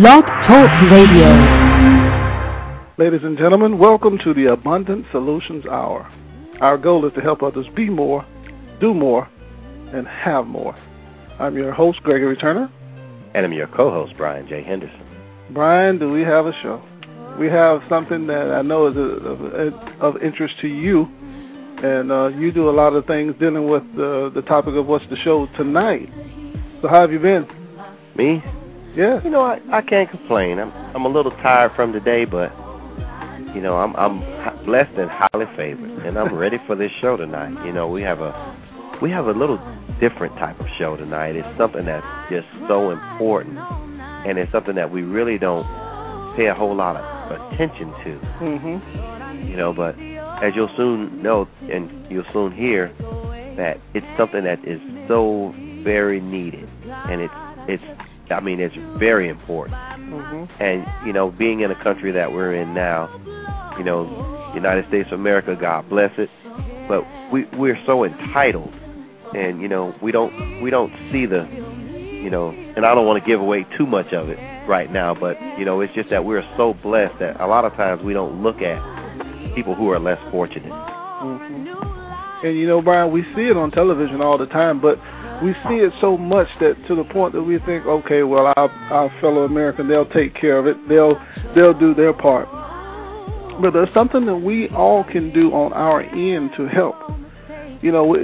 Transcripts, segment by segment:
Blog Talk Radio. Ladies and gentlemen, welcome to the Abundant Solutions Hour. Our goal is to help others be more, do more, and have more. I'm your host, Gregory Turner. And I'm your co host, Brian J. Henderson. Brian, do we have a show? We have something that I know is of, of interest to you, and uh, you do a lot of things dealing with the, the topic of what's the show tonight. So, how have you been? Me? Yeah. You know, I, I can't complain. I'm I'm a little tired from today, but you know, I'm I'm blessed and highly favored, and I'm ready for this show tonight. You know, we have a we have a little different type of show tonight. It's something that's just so important, and it's something that we really don't pay a whole lot of attention to. Mm-hmm. You know, but as you'll soon know, and you'll soon hear, that it's something that is so very needed, and it's it's I mean, it's very important. Mm-hmm. And you know, being in a country that we're in now, you know, United States of America, God bless it, but we we're so entitled, and you know, we don't we don't see the, you know, and I don't want to give away too much of it right now, but you know, it's just that we're so blessed that a lot of times we don't look at people who are less fortunate. Mm-hmm. And you know, Brian, we see it on television all the time, but we see it so much that to the point that we think, okay, well, our, our fellow American, they'll take care of it. They'll they'll do their part. But there's something that we all can do on our end to help. You know,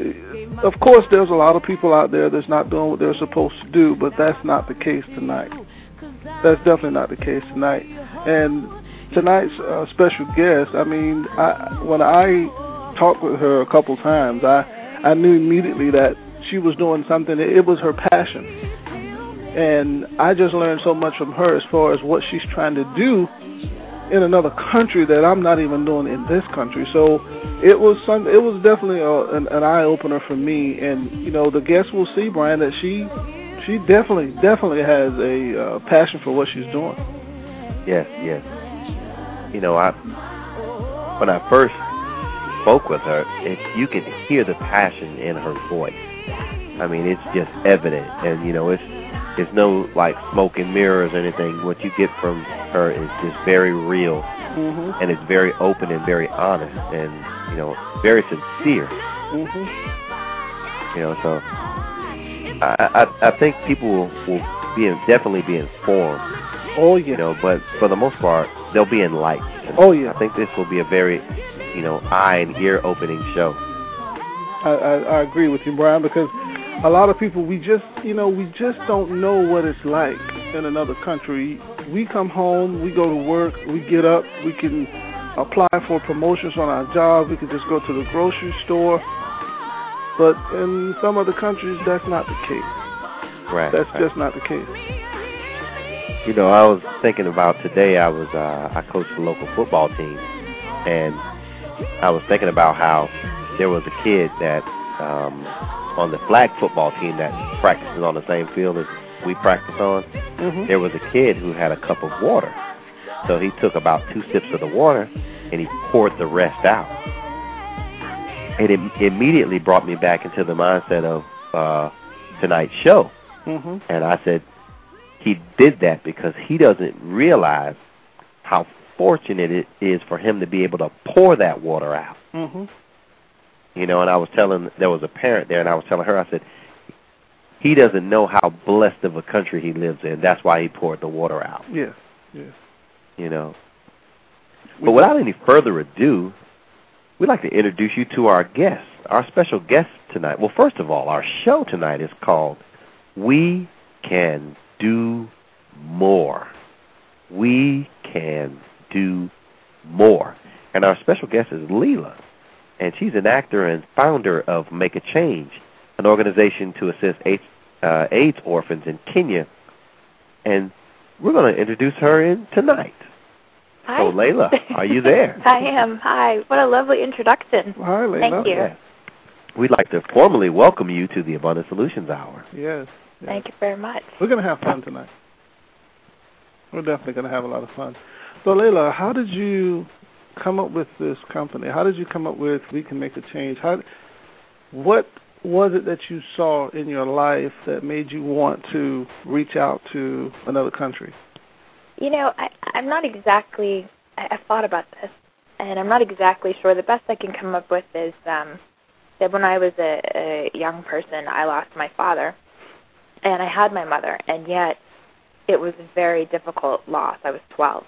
of course, there's a lot of people out there that's not doing what they're supposed to do, but that's not the case tonight. That's definitely not the case tonight. And tonight's uh, special guest, I mean, I, when I talked with her a couple times, I I knew immediately that she was doing something. It was her passion. And I just learned so much from her as far as what she's trying to do in another country that I'm not even doing in this country. So it was some. It was definitely a, an, an eye opener for me. And you know, the guests will see, Brian, that she she definitely definitely has a uh, passion for what she's doing. Yes, yes. You know, I when I first spoke with her, it, you could hear the passion in her voice. I mean, it's just evident, and you know, it's it's no like smoke and mirrors or anything. What you get from her is just very real, mm-hmm. and it's very open and very honest, and you know, very sincere. Mm-hmm. You know, so I I, I think people will, will be definitely be informed. Oh yeah. You know, but for the most part, they'll be enlightened. Oh yeah. I think this will be a very, you know, eye and ear opening show. I, I, I agree with you, Brian, because a lot of people we just you know we just don't know what it's like in another country. We come home, we go to work, we get up, we can apply for promotions on our job, we can just go to the grocery store. But in some other countries, that's not the case. Right. That's right. just not the case. You know, I was thinking about today. I was uh, I coached a local football team, and I was thinking about how there was a kid that um, on the flag football team that practices on the same field as we practice on. Mm-hmm. There was a kid who had a cup of water, so he took about two sips of the water and he poured the rest out. And it immediately brought me back into the mindset of uh, tonight's show. Mm-hmm. And I said, he did that because he doesn't realize how fortunate it is for him to be able to pour that water out. Mm-hmm. You know, and I was telling there was a parent there, and I was telling her, I said, he doesn't know how blessed of a country he lives in. That's why he poured the water out. Yes. Yes. You know. But without any further ado, we'd like to introduce you to our guest, our special guest tonight. Well, first of all, our show tonight is called "We Can Do More." We can do more, and our special guest is Lela and she's an actor and founder of Make a Change, an organization to assist AIDS, uh, AIDS orphans in Kenya. And we're going to introduce her in tonight. Hi. So, Lela, are you there? I am. Hi. What a lovely introduction. Hi, Lela. Thank you. Yes. We'd like to formally welcome you to the Abundant Solutions Hour. Yes. yes. Thank you very much. We're going to have fun tonight. We're definitely going to have a lot of fun. So, Lela, how did you come up with this company? How did you come up with We Can Make a Change? How, what was it that you saw in your life that made you want to reach out to another country? You know, I, I'm not exactly. I, I've thought about this, and I'm not exactly sure. The best I can come up with is um, that when I was a, a young person, I lost my father, and I had my mother, and yet it was a very difficult loss. I was 12,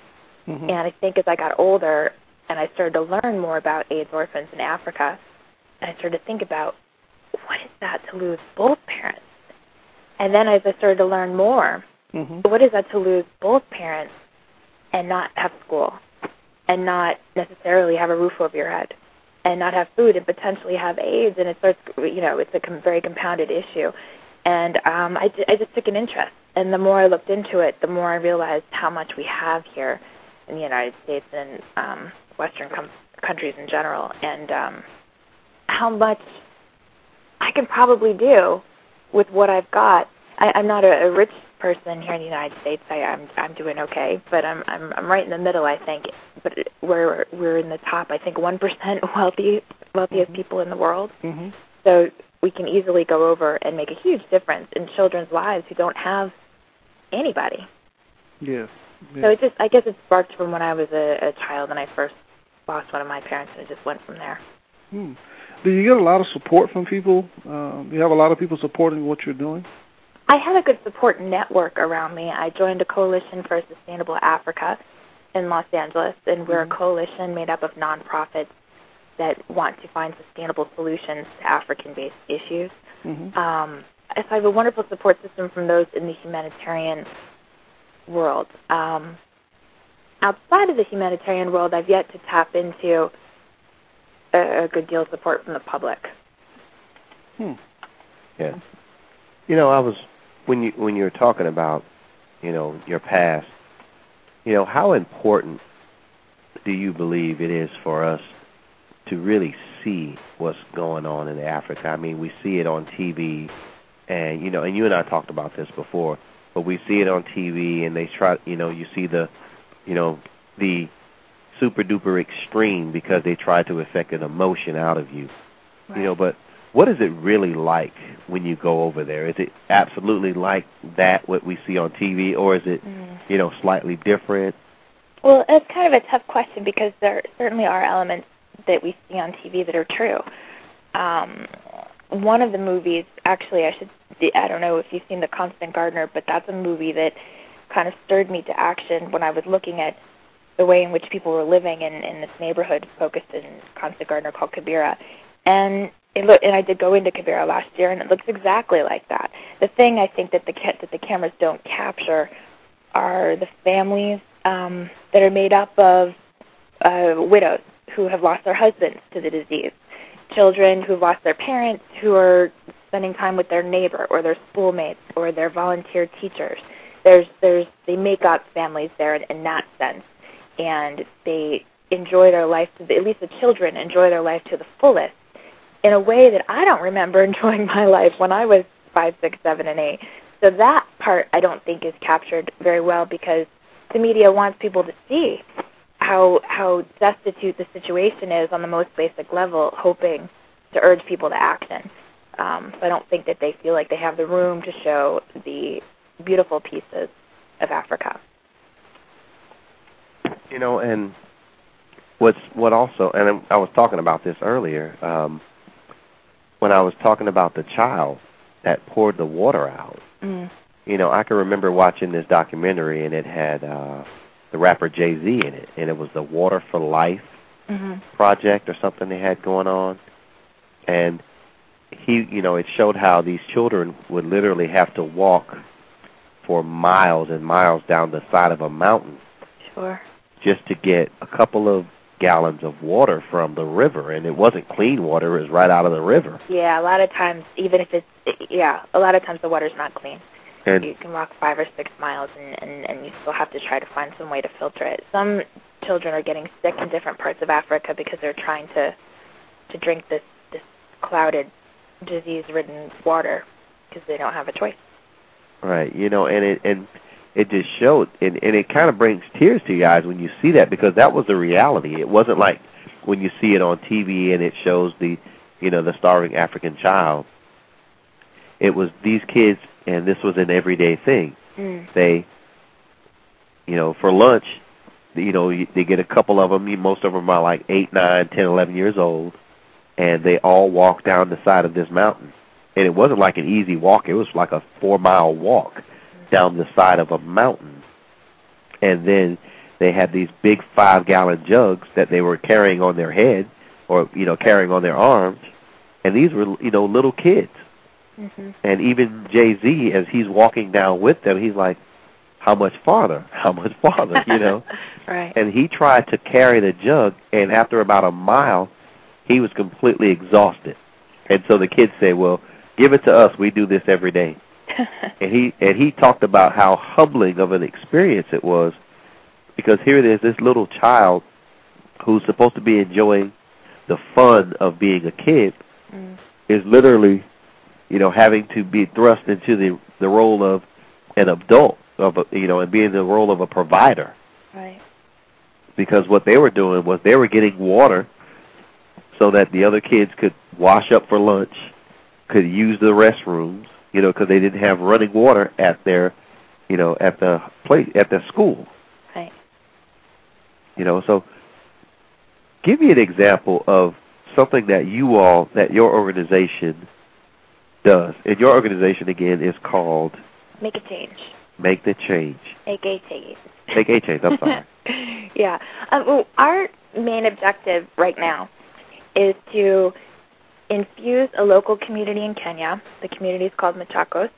Mm-hmm. and I think as I got older and I started to learn more about AIDS orphans in Africa, and I started to think about what is that to lose both parents, and then as I started to learn more, Mm-hmm. what is that to lose both parents and not have school and not necessarily have a roof over your head and not have food and potentially have AIDS and it starts you know it's a com- very compounded issue and um I, I just took an interest and the more I looked into it the more I realized how much we have here in the United States and um western com- countries in general and um how much I can probably do with what I've got I, I'm not a, a rich person here in the United States. I, I'm I'm doing okay, but I'm I'm I'm right in the middle. I think, but it- we're we're in the top. I think one percent wealthy wealthiest people in the world. Mm-hmm. So we can easily go over and make a huge difference in children's lives who don't have anybody. Yes. So it just I guess it sparked from when I was a, a child and I first lost one of my parents, and it just went from there. Hmm. Do you get a lot of support from people? Um, do you have a lot of people supporting what you're doing? I have a good support network around me. I joined a coalition for Sustainable Africa in Los Angeles, and we're Mhm. a coalition made up of nonprofits that want to find sustainable solutions to African-based issues. Mm-hmm. Um, so I have a wonderful support system from those in the humanitarian world. Um, outside of the humanitarian world, I've yet to tap into a, a good deal of support from the public. Hmm. Yeah. You know, I was when you when you were talking about, you know, your past. You know, how important do you believe it is for us to really see what's going on in Africa? I mean, we see it on TV, and you know, and you and I talked about this before, but we see it on TV, and they try. You know, you see the, you know, the super duper extreme because they try to affect an emotion out of you. You know, but what is it really like when you go over there? Is it absolutely like that what we see on TV, or is it Mm. you know slightly different? Well, it's kind of a tough question because there certainly are elements that we see on TV that are true. Um, one of the movies, actually, I should, I don't know if you've seen The Constant Gardener, but that's a movie that kind of stirred me to action when I was looking at the way in which people were living in, in this neighborhood focused in Constant Gardener called Kibera. And it look, and I did go into Kibera last year, and it looks exactly like that. The thing I think that the ca- that the cameras don't capture are the families um, that are made up of uh, widows who have lost their husbands to the disease, children who've lost their parents who are spending time with their neighbor or their schoolmates or their volunteer teachers. There's there's they make up families there in, in that sense, and they enjoy their life. At least the children enjoy their life to the fullest in a way that I don't remember enjoying my life when I was five, six, seven, and eight. So that part I don't think is captured very well because the media wants people to see how how destitute the situation is on the most basic level, hoping to urge people to action. Um, so I don't think that they feel like they have the room to show the beautiful pieces of Africa. You know, and what's what also, and I was talking about this earlier um, when I was talking about the child that poured the water out. Mm. You know, I can remember watching this documentary, and it had uh, the rapper Jay Z in it, and it was the Water for Life hmm project or something they had going on, and he, you know, it showed how these children would literally have to walk for miles and miles down the side of a mountain Sure. just to get a couple of gallons of water from the river, and it wasn't clean water; it was right out of the river. Yeah, a lot of times, even if it's yeah, a lot of times the water's not clean. And you can walk five or six miles, and, and and you still have to try to find some way to filter it. Some children are getting sick in different parts of Africa because they're trying to to drink this this clouded, disease-ridden water because they don't have a choice. Right. You know, and it and it just showed, and and it kind of brings tears to your eyes when you see that because that was the reality. It wasn't like when you see it on TV and it shows the, you know, the starving African child. It was these kids, and this was an everyday thing. Mm. They, you know, for lunch, you know, they get a couple of them. Most of them are like eight, nine, ten, eleven years old, and they all walk down the side of this mountain. And it wasn't like an easy walk; it was like a four-mile walk down the side of a mountain. And then they had these big five-gallon jugs that they were carrying on their head, or you know, carrying on their arms. And these were, you know, little kids. Mm-hmm. And even Jay Z, as he's walking down with them, he's like, "How much farther? How much farther?" You know. right. And he tried to carry the jug, and after about a mile, he was completely exhausted. And so the kids say, "Well, give it to us. We do this every day." and he and he talked about how humbling of an experience it was, because here it is, this little child who's supposed to be enjoying the fun of being a kid mm. is literally, you know, having to be thrust into the the role of an adult of a, you know, and being the role of a provider. Right. Because what they were doing was they were getting water so that the other kids could wash up for lunch, could use the restrooms, you know, because they didn't have running water at their, you know, at the place at the school. Right. You know, so give me an example of something that you all that your organization does. And your organization again is called Make a change. Make the Change. Make a change. Make a change. I'm sorry. yeah. Um, well, our main objective right now is to infuse a local community in Kenya, the community is called Machakos,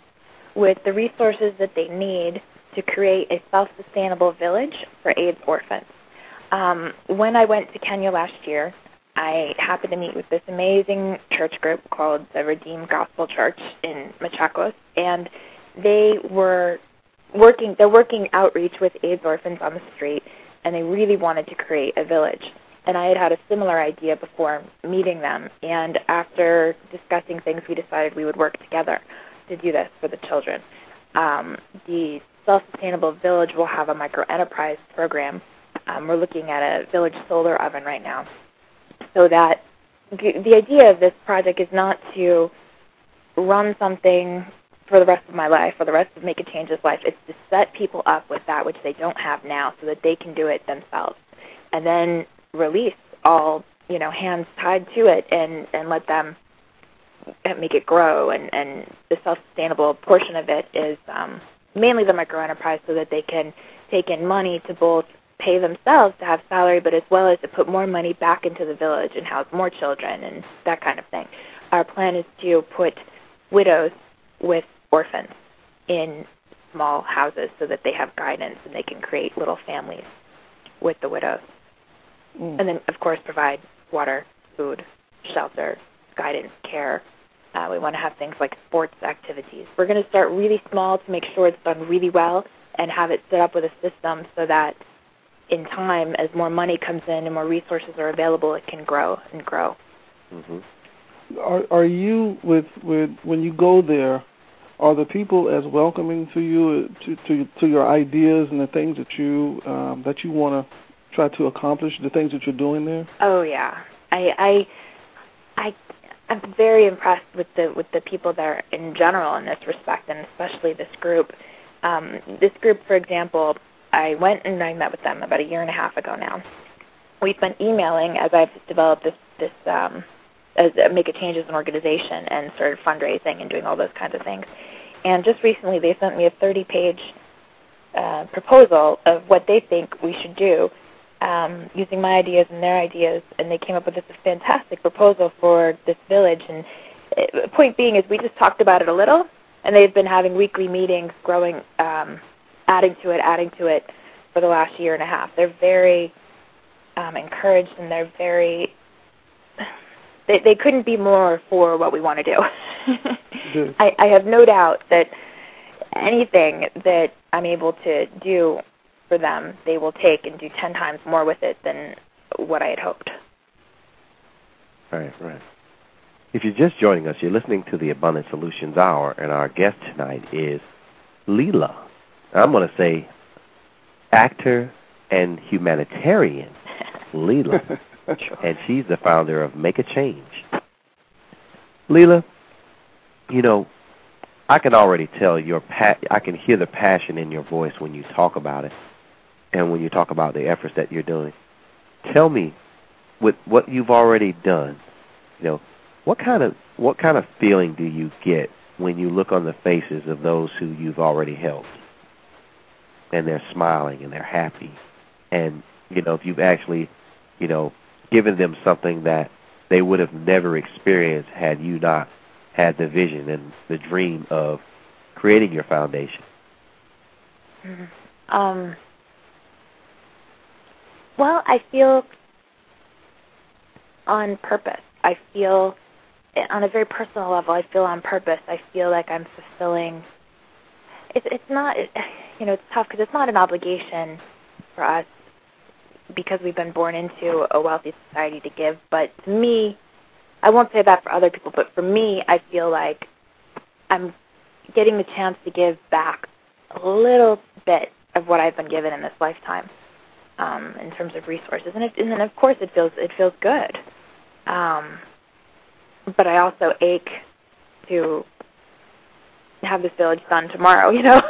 with the resources that they need to create a self-sustainable village for AIDS orphans. Um, when I went to Kenya last year, I happened to meet with this amazing church group called the Redeemed Gospel Church in Machakos, and they were working. They're working outreach with AIDS orphans on the street, and they really wanted to create a village and I had had a similar idea before meeting them. And after discussing things, we decided we would work together to do this for the children. Um, the Self-Sustainable Village will have a micro enterprise program. Um, we're looking at a village solar oven right now, so that the idea of this project is not to run something for the rest of my life, or the rest of Make a Change's life. It's to set people up with that which they don't have now, so that they can do it themselves, and then release all you know hands tied to it and and let them make it grow. And and the self sustainable portion of it is um mainly the micro enterprise so that they can take in money to both pay themselves to have salary but as well as to put more money back into the village and house more children and that kind of thing. Our plan is to put widows with orphans in small houses so that they have guidance and they can create little families with the widows Mm. and then of course provide water, food, shelter, guidance, care. Uh, we want to have things like sports activities. We're going to start really small to make sure it's done really well and have it set up with a system so that in time, as more money comes in and more resources are available, it can grow and grow. hmm Are are you with with when you go there? Are the people as welcoming to you to to, to your ideas and the things that you um, that you want to try to accomplish? The things that you're doing there. Oh yeah, I I I I'm very impressed with the with the people there in general in this respect, and especially this group. Um, this group, for example, I went and I met with them about a year and a half ago now. We've been emailing as I've developed this this um, as uh, make a change as an organization and started fundraising and doing all those kinds of things. And just recently, they sent me a 30-page uh, proposal of what they think we should do um, using my ideas and their ideas, and they came up with this fantastic proposal for this village. And uh, point being is, we just talked about it a little, and they've been having weekly meetings, growing, um, adding to it, adding to it for the last year and a half. They're very um, encouraged, and they're very they, they couldn't be more for what we want to do. Good. I, I have no doubt that anything that I'm able to do for them, they will take and do 10 times more with it than what I had hoped. Right, right. If you're just joining us, you're listening to the Abundant Solutions Hour, and our guest tonight is Lela. I'm going to say actor and humanitarian, Lela. and she's the founder of Make a Change. Lela, you know, I can already tell your pa- I can hear the passion in your voice when you talk about it and when you talk about the efforts that you're doing. Tell me with what you've already done, you know, what kind of what kind of feeling do you get when you look on the faces of those who you've already helped? And they're smiling and they're happy. And you know, if you've actually, you know, given them something that they would have never experienced had you not had the vision and the dream of creating your foundation? Mm-hmm. Um, well, I feel on purpose. I feel on a very personal level. I feel on purpose. I feel like I'm fulfilling. It's it's not you know it's tough because it's not an obligation for us because we've been born into a wealthy society to give. But to me, I won't say that for other people, but for me, I feel like I'm getting the chance to give back a little bit of what I've been given in this lifetime um, in terms of resources, and, it, and then of course it feels it feels good. Um, but I also ache to have this village done tomorrow. You know,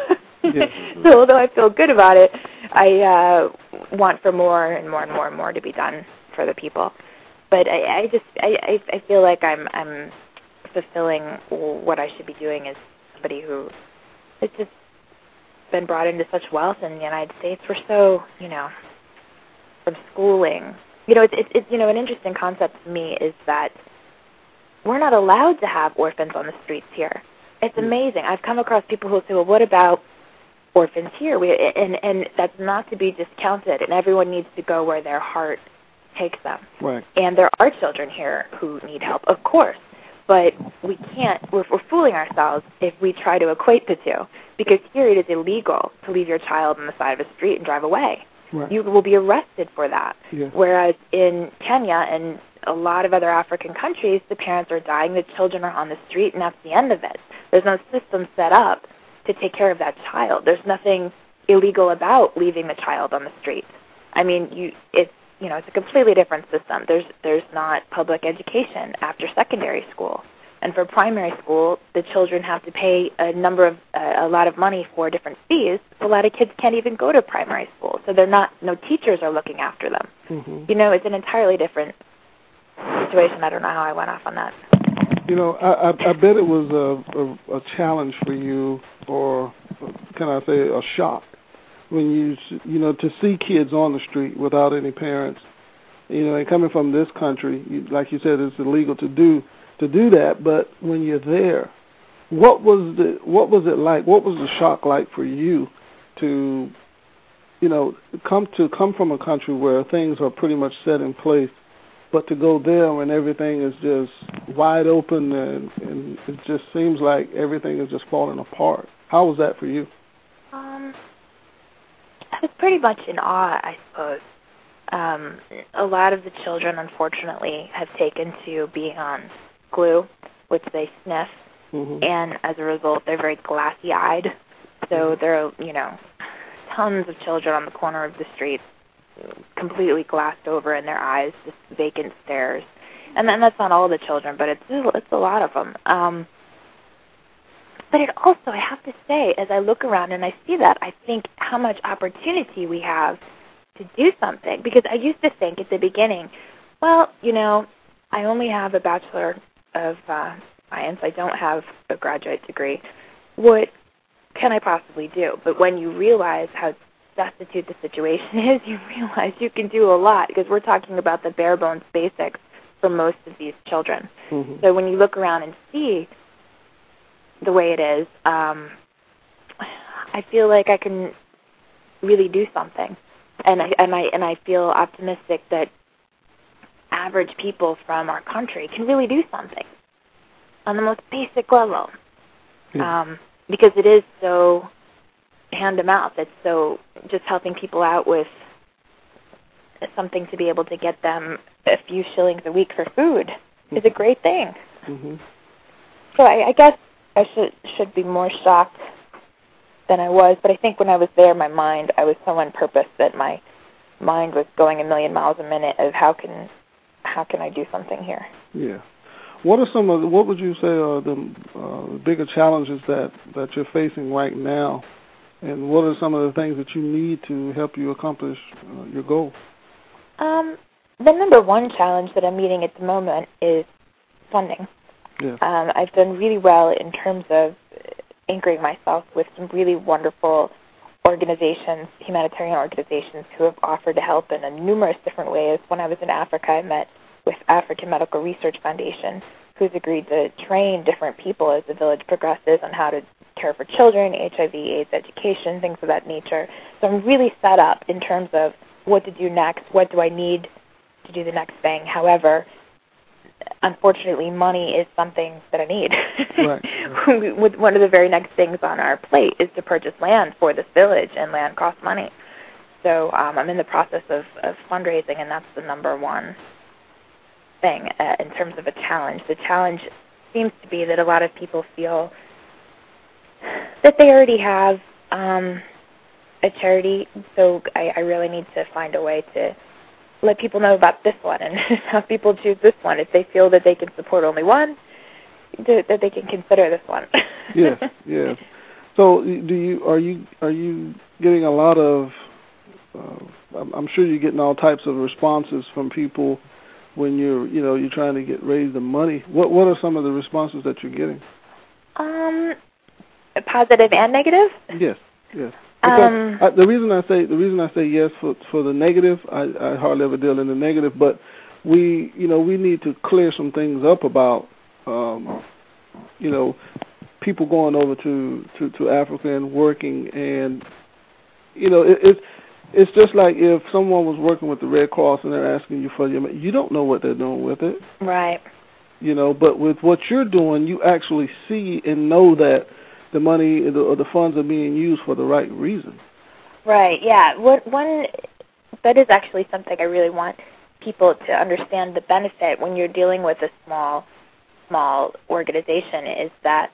yes. so although I feel good about it, I uh, want for more and more and more and more to be done for the people. But I, I just I, I feel like I'm I'm fulfilling what I should be doing as somebody who has just been brought into such wealth in the United States. We're so you know from schooling. You know, it's it's, it's you know an interesting concept to me is that we're not allowed to have orphans on the streets here. It's hmm. amazing. I've come across people who say, "Well, what about orphans here?" We, and and that's not to be discounted. And everyone needs to go where their heart takes them. Right. And there are children here who need help, of course. But we can't. We're, we're fooling ourselves if we try to equate the two, because here it is illegal to leave your child on the side of a street and drive away. Right. You will be arrested for that. Yeah. Whereas in Kenya and a lot of other African countries, the parents are dying, the children are on the street, and that's the end of it. There's no system set up to take care of that child. There's nothing illegal about leaving the child on the street. I mean, you it's you know it's a completely different system. There's there's not public education after secondary school. And for primary school, the children have to pay a number of uh, a lot of money for different fees. So A lot of kids can't even go to primary school, so they're not. No teachers are looking after them. Mm-hmm. You know, it's an entirely different situation. I don't know how I went off on that. You know, I, I, I bet it was a, a, a challenge for you, or can I say a shock, when you you know to see kids on the street without any parents. You know, and coming from this country, you, like you said, it's illegal to do to do that. But when you're there, what was the what was it like? What was the shock like for you to, you know, come to come from a country where things are pretty much set in place, but to go there when everything is just wide open and, and it just seems like everything is just falling apart. How was that for you? Um, I was pretty much in awe, I suppose. Um, a lot of the children, unfortunately, have taken to being on glue, which they sniff, mm-hmm. and as a result, they're very glassy-eyed. So mm-hmm. there are, you know, tons of children on the corner of the street, completely glassed over in their eyes, just vacant stares. And then that's not all the children, but it's it's a lot of them. Um, but it also, I have to say, as I look around and I see that, I think how much opportunity we have to do something. Because I used to think at the beginning, well, you know, I only have a bachelor of uh, science. I don't have a graduate degree. What can I possibly do? But when you realize how destitute the situation is, you realize you can do a lot because we're talking about the bare bones basics for most of these children. Mm-hmm. So when you look around and see the way it is, um, I feel like I can really do something, and I and I and I feel optimistic that average people from our country can really do something on the most basic level. Yeah. Um, because it is so hand to mouth. It's so just helping people out with something to be able to get them a few shillings a week for food mm-hmm. is a great thing. Mm-hmm. So I, I guess I should should be more shocked than I was, but I think when I was there, my mind I was so on purpose that my mind was going a million miles a minute of how can how can I do something here. Yeah. What are some of the, what would you say are the uh, bigger challenges that that you're facing right now, and what are some of the things that you need to help you accomplish uh, your goal? Um, the number one challenge that I'm meeting at the moment is funding. Yeah. Um, I've done really well in terms of anchoring myself with some really wonderful organizations, humanitarian organizations, who have offered to help in a numerous different ways. When I was in Africa, I met with African Medical Research Foundation, who's agreed to train different people as the village progresses on how to care for children, HIV, AIDS education, things of that nature. So I'm really set up in terms of what to do next, what do I need to do the next thing. However, unfortunately, money is something that I need. Right. One of the very next things on our plate is to purchase land for this village, and land costs money. So um, I'm in the process of, of fundraising, and that's the number one thing uh, in terms of a challenge. The challenge seems to be that a lot of people feel that they already have um, a charity, so I, I really need to find a way to let people know about this one and have people choose this one if they feel that they can support only one, that they can consider this one. yes, yes. So, do you are you are you getting a lot of? Uh, I'm sure you're getting all types of responses from people when you're you know you're trying to get raise the money. What what are some of the responses that you're getting? Um, positive and negative. Yes, yes. Um, I, the reason I say the reason I say yes for for the negative, I, I hardly ever deal in the negative, but we you know we need to clear some things up about um, you know people going over to to to Africa and working and you know it, it's it's just like if someone was working with the Red Cross and they're asking you for your money, you don't know what they're doing with it. Right. You know, but with what you're doing, you actually see and know that the money or the funds are being used for the right reason. Right. Yeah. What one that is actually something I really want people to understand the benefit when you're dealing with a small small organization is that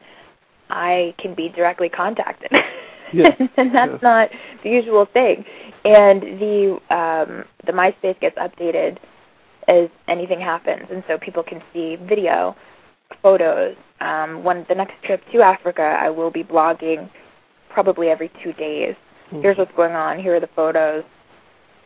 I can be directly contacted. Yes. and that's yes. not the usual thing. And the um the MySpace gets updated as anything happens and so people can see video photos. Um, when the next trip to Africa, I will be blogging probably every two days. Mm-hmm. Here's what's going on. Here are the photos.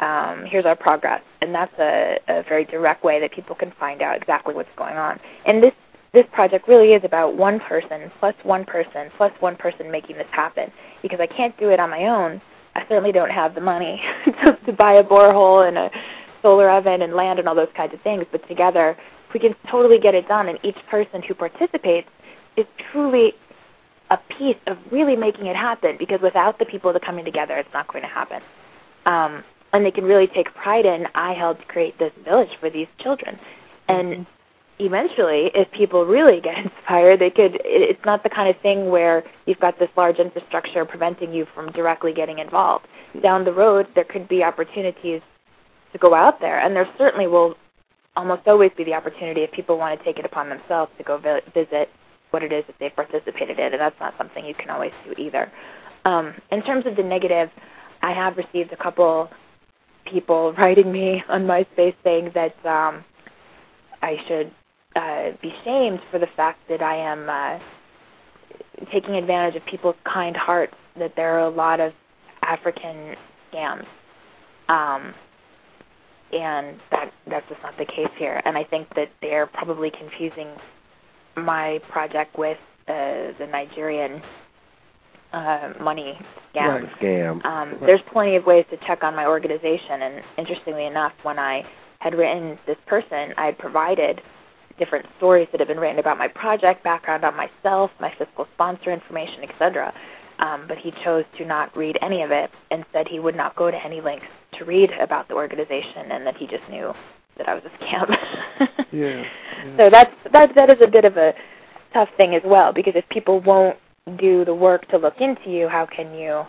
Um, here's our progress, and that's a, a very direct way that people can find out exactly what's going on. And this this project really is about one person plus one person plus one person making this happen because I can't do it on my own. I certainly don't have the money to, to buy a borehole and a solar oven and land and all those kinds of things, but together we can totally get it done, and each person who participates is truly a piece of really making it happen because without the people that are coming together, it's not going to happen. Um, and they can really take pride in, I helped create this village for these children. And mm-hmm. Eventually, if people really get inspired, they could, it's not the kind of thing where you've got this large infrastructure preventing you from directly getting involved. Down the road, there could be opportunities to go out there, and there certainly will almost always be the opportunity if people want to take it upon themselves to go vi- visit what it is that they've participated in, and that's not something you can always do either. Um, in terms of the negative, I have received a couple people writing me on MySpace saying that um, I should uh, be shamed for the fact that I am uh, taking advantage of people's kind hearts. That there are a lot of African scams. Um, and that that's just not the case here. And I think that they're probably confusing my project with uh, the Nigerian uh, money scam. Right. Scam. Um, right. There's plenty of ways to check on my organization, and interestingly enough, when I had written this person, I had provided different stories that have been written about my project, background on myself, my fiscal sponsor information, etc. Um, but he chose to not read any of it and said he would not go to any links to read about the organization and that he just knew that I was a scam. yeah, yeah. So that's that that is a bit of a tough thing as well because if people won't do the work to look into you, how can you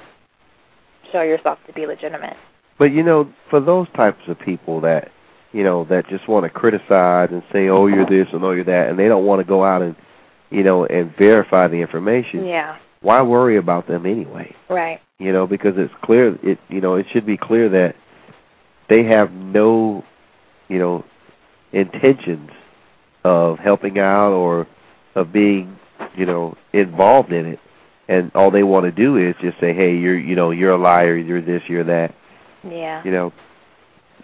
show yourself to be legitimate? But you know, for those types of people that you know that just want to criticize and say, "Oh, you're this and oh, you're that," and they don't want to go out and you know and verify the information. Yeah. Why worry about them anyway? Right. You know, because it's clear. It you know it should be clear that they have no you know intentions of helping out or of being you know involved in it and all they want to do is just say hey you're you know you're a liar you're this you're that yeah you know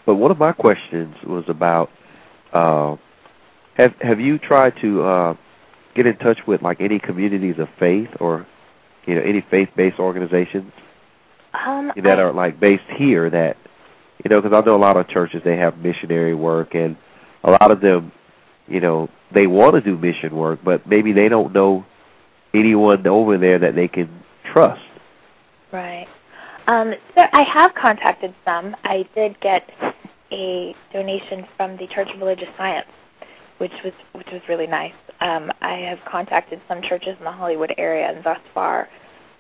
but one of my questions was about uh have have you tried to uh get in touch with like any communities of faith or you know any faith based organizations? Um that I, are like based here that you know because I know a lot of churches they have missionary work and a lot of them you know they want to do mission work but maybe they don't know anyone over there that they can trust. Right um so i have contacted some i did get a donation from the church of religious science which was which was really nice um i have contacted some churches in the hollywood area and thus far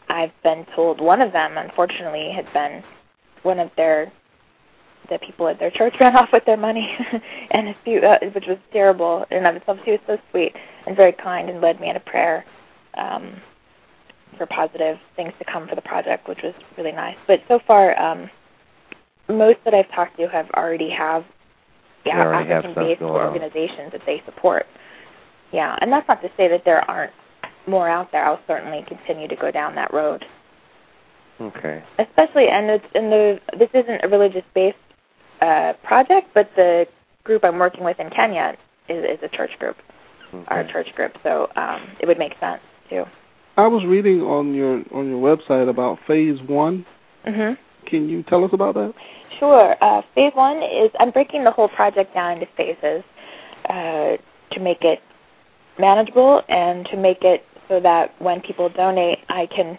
i've been told one of them unfortunately had been one of their the people at their church ran off with their money, and a few, uh, which was terrible in and of itself. She was so sweet and very kind, and led me in a prayer um, for positive things to come for the project, which was really nice. But so far, um, most that I've talked to have already have yeah, African-based organizations that they support. Yeah, and that's not to say that there aren't more out there. I'll certainly continue to go down that road. Okay. Especially, and it's in the this isn't a religious-based uh, project, but the group I'm working with in Kenya is, is a church group, okay. our church group. So um, it would make sense too. I was reading on your on your website about phase one. Mm-hmm. Can you tell us about that? Sure. Uh, phase one is I'm breaking the whole project down into phases uh, to make it manageable and to make it so that when people donate, I can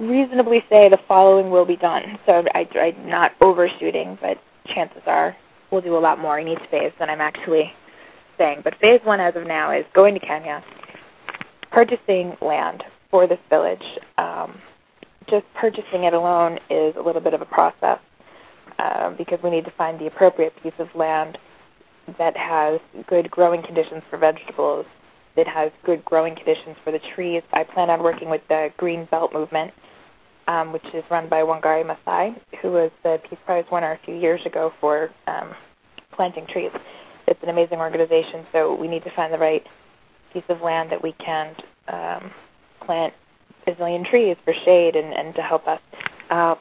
reasonably say the following will be done. So I, I'm not overshooting, but chances are we'll do a lot more in each phase than I'm actually saying. But phase one, as of now, is going to Kenya, purchasing land for this village. Um, just purchasing it alone is a little bit of a process uh, because we need to find the appropriate piece of land that has good growing conditions for vegetables, that has good growing conditions for the trees. I plan on working with the Green Belt Movement, um, which is run by Wangari Maathai, who was the Peace Prize winner a few years ago for um, planting trees. It's an amazing organization, so we need to find the right piece of land that we can um, plant a zillion trees for shade and, and to help us. Uh,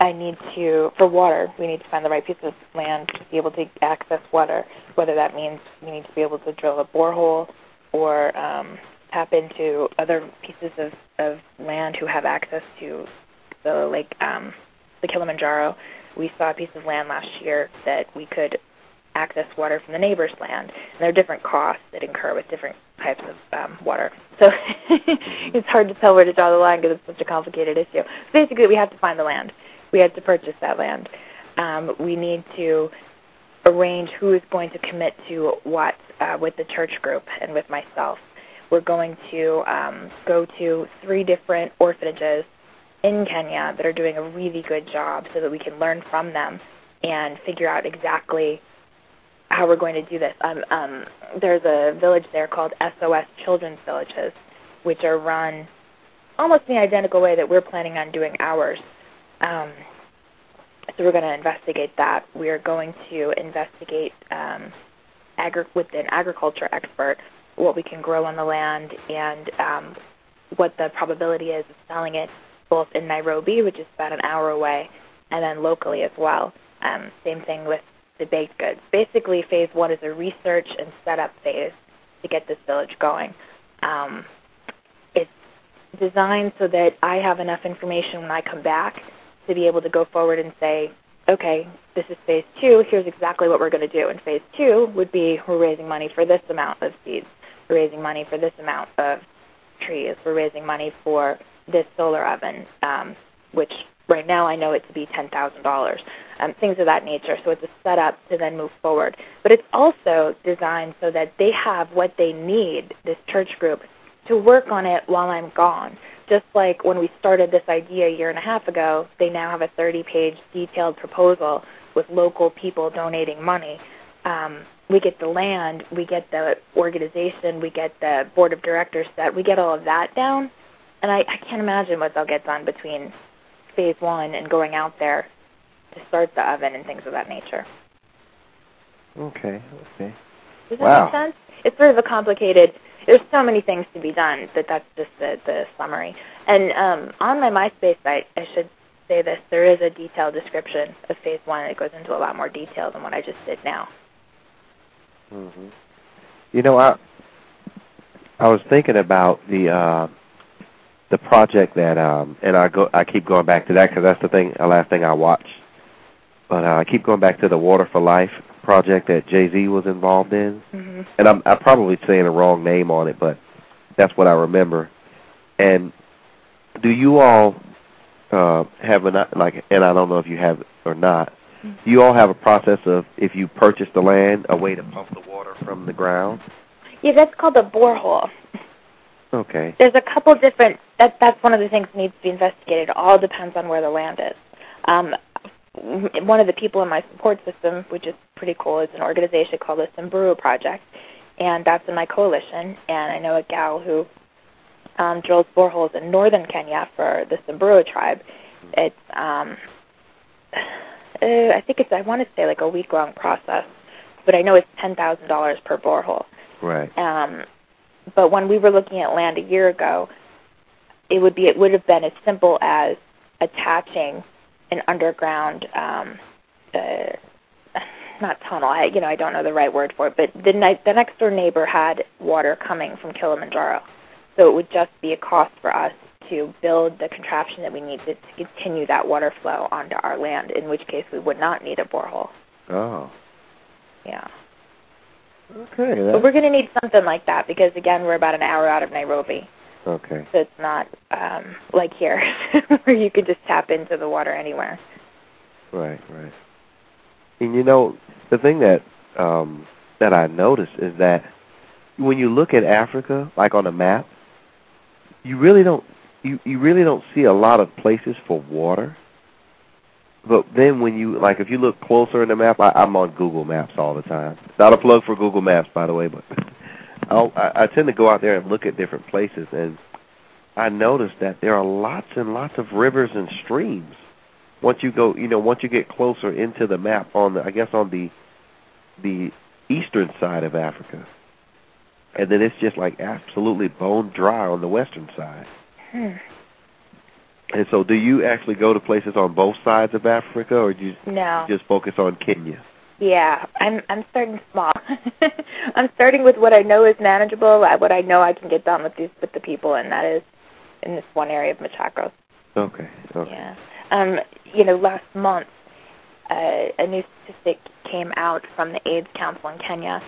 I need to, for water, we need to find the right piece of land to be able to access water, whether that means we need to be able to drill a borehole or um, tap into other pieces of, of land who have access to the lake, um, the Kilimanjaro. We saw a piece of land last year that we could access water from the neighbor's land. And there are different costs that incur with different types of um, water. So it's hard to tell where to draw the line because it's such a complicated issue. Basically, we have to find the land. We have to purchase that land. Um, we need to arrange who is going to commit to what uh, with the church group and with myself. We're going to um, go to three different orphanages in Kenya that are doing a really good job so that we can learn from them and figure out exactly how we're going to do this. Um, um, there's a village there called SOS Children's Villages, which are run almost in the identical way that we're planning on doing ours. Um, so we're going to investigate that. We are going to investigate um, agri- with an agriculture expert what we can grow on the land and um, what the probability is of selling it both in Nairobi, which is about an hour away, and then locally as well. Um, same thing with the baked goods. Basically, phase one is a research and setup phase to get this village going. Um, it's designed so that I have enough information when I come back to be able to go forward and say, okay, this is phase two, here's exactly what we're going to do. And phase two would be we're raising money for this amount of seeds. We're raising money for this amount of trees. We're raising money for this solar oven, um, which right now I know it to be ten thousand dollars. Um, things of that nature. So it's a setup to then move forward. But it's also designed so that they have what they need, this church group, to work on it while I'm gone. Just like when we started this idea a year and a half ago, they now have a 30-page detailed proposal with local people donating money. Um, we get the land, we get the organization, we get the board of directors set, we get all of that down, and I, I can't imagine what they'll get done between phase one and going out there to start the oven and things of that nature. Okay, okay. Does that wow. make sense? It's sort of a complicated. There's so many things to be done that that's just the, the summary. And um, on my MySpace site, I should say this: there is a detailed description of phase one that goes into a lot more detail than what I just did now. Mm-hmm. You know, I I was thinking about the uh, the project that, um, and I go I keep going back to that because that's the thing, the last thing I watched. But uh, I keep going back to the Water for Life project that Jay Z was involved in, mm-hmm. and I'm I'm probably saying the wrong name on it, but that's what I remember. And do you all uh, have an like? And I don't know if you have or not. Mm-hmm. Do you all have a process of if you purchase the land, a way to pump the water from the ground? Yeah, that's called a borehole. Okay. There's a couple different. That that's one of the things that needs to be investigated. It all depends on where the land is. Um, one of the people in my support system, which is pretty cool, is an organization called the Samburu Project, and that's in my coalition. And I know a gal who um, drills boreholes in northern Kenya for the Samburu tribe. It's um, uh, I think it's I want to say like a week long process, but I know it's ten thousand dollars per borehole. Right. Um, but when we were looking at land a year ago, it would be it would have been as simple as attaching an underground um, uh, not tunnel. I you know I don't know the right word for it, but the ne- the next door neighbor had water coming from Kilimanjaro, so it would just be a cost for us to build the contraption that we needed to continue that water flow onto our land. In which case, we would not need a borehole. Oh. Yeah. Okay. But we're going to need something like that because again, we're about an hour out of Nairobi. Okay. So it's not um, like here where you could just tap into the water anywhere. Right, right. And you know, the thing that um, that I noticed is that when you look at Africa, like on a map, you really don't you you really don't see a lot of places for water. But then when you like, if you look closer in the map, I, I'm on Google Maps all the time. Not a plug for Google Maps, by the way, but I'll, I, I tend to go out there and look at different places, and I noticed that there are lots and lots of rivers and streams. Once you go, you know, once you get closer into the map on the, I guess on the the eastern side of Africa, and then it's just like absolutely bone dry on the western side. Hmm. And so, do you actually go to places on both sides of Africa, or do you No. just focus on Kenya? Yeah, I'm I'm starting small. I'm starting with what I know is manageable, uh, what I know I can get done with these with the people, and that is in this one area of Machakos. Okay. Okay. Yeah. Um, you know, last month, uh, a new statistic came out from the AIDS Council in Kenya